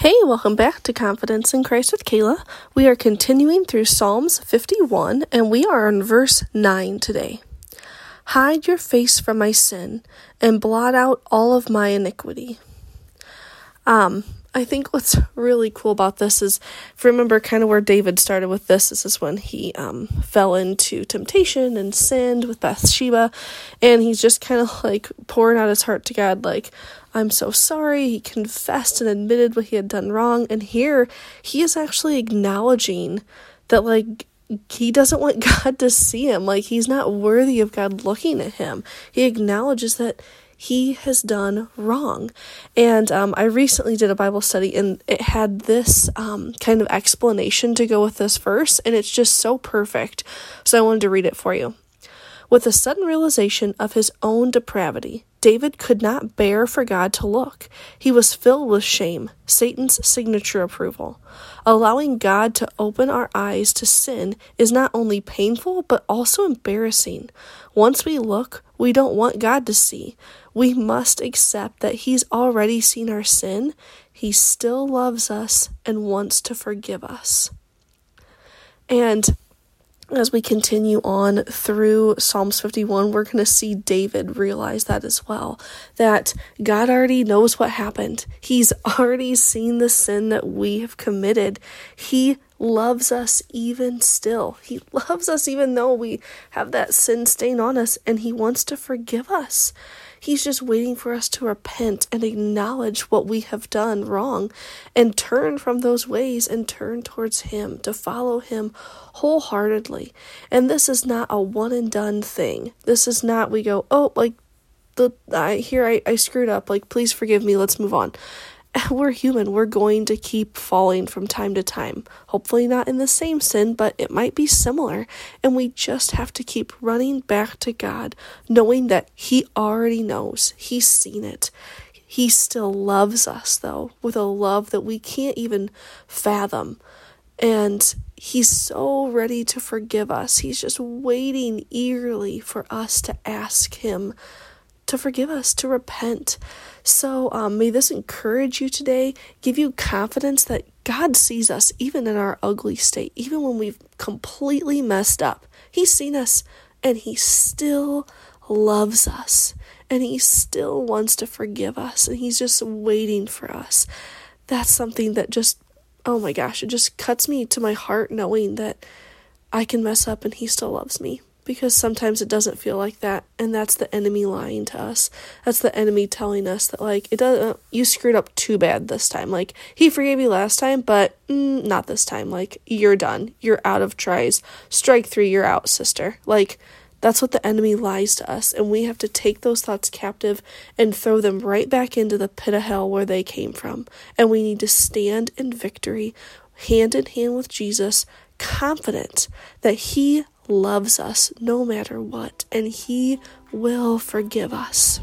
Hey, welcome back to Confidence in Christ with Kala. We are continuing through Psalms 51 and we are on verse 9 today. Hide your face from my sin and blot out all of my iniquity. Um, I think what's really cool about this is, if you remember kind of where David started with this, this is when he um, fell into temptation and sinned with Bathsheba, and he's just kind of like pouring out his heart to God, like, I'm so sorry. He confessed and admitted what he had done wrong, and here he is actually acknowledging that, like, he doesn't want God to see him. Like, he's not worthy of God looking at him. He acknowledges that he has done wrong. And um, I recently did a Bible study and it had this um, kind of explanation to go with this verse, and it's just so perfect. So I wanted to read it for you. With a sudden realization of his own depravity, David could not bear for God to look. He was filled with shame, Satan's signature approval. Allowing God to open our eyes to sin is not only painful, but also embarrassing. Once we look, we don't want God to see. We must accept that He's already seen our sin. He still loves us and wants to forgive us. And as we continue on through Psalms 51, we're going to see David realize that as well. That God already knows what happened. He's already seen the sin that we have committed. He loves us even still. He loves us even though we have that sin stain on us, and He wants to forgive us. He's just waiting for us to repent and acknowledge what we have done wrong and turn from those ways and turn towards Him to follow Him wholeheartedly. And this is not a one and done thing. This is not we go, oh, like the I here I, I screwed up, like please forgive me, let's move on. we're human. We're going to keep falling from time to time. Hopefully, not in the same sin, but it might be similar. And we just have to keep running back to God, knowing that He already knows, He's seen it. He still loves us, though, with a love that we can't even fathom. And He's so ready to forgive us. He's just waiting eagerly for us to ask Him to forgive us, to repent. So um, may this encourage you today, give you confidence that God sees us even in our ugly state, even when we've completely messed up. He's seen us and He still loves us and He still wants to forgive us and He's just waiting for us. That's something that just, oh my gosh, it just cuts me to my heart knowing that I can mess up and He still loves me because sometimes it doesn't feel like that and that's the enemy lying to us. That's the enemy telling us that like it doesn't you screwed up too bad this time. Like he forgave you last time but mm, not this time. Like you're done. You're out of tries. Strike three you're out sister. Like that's what the enemy lies to us and we have to take those thoughts captive and throw them right back into the pit of hell where they came from. And we need to stand in victory hand in hand with jesus confident that he loves us no matter what, and He will forgive us.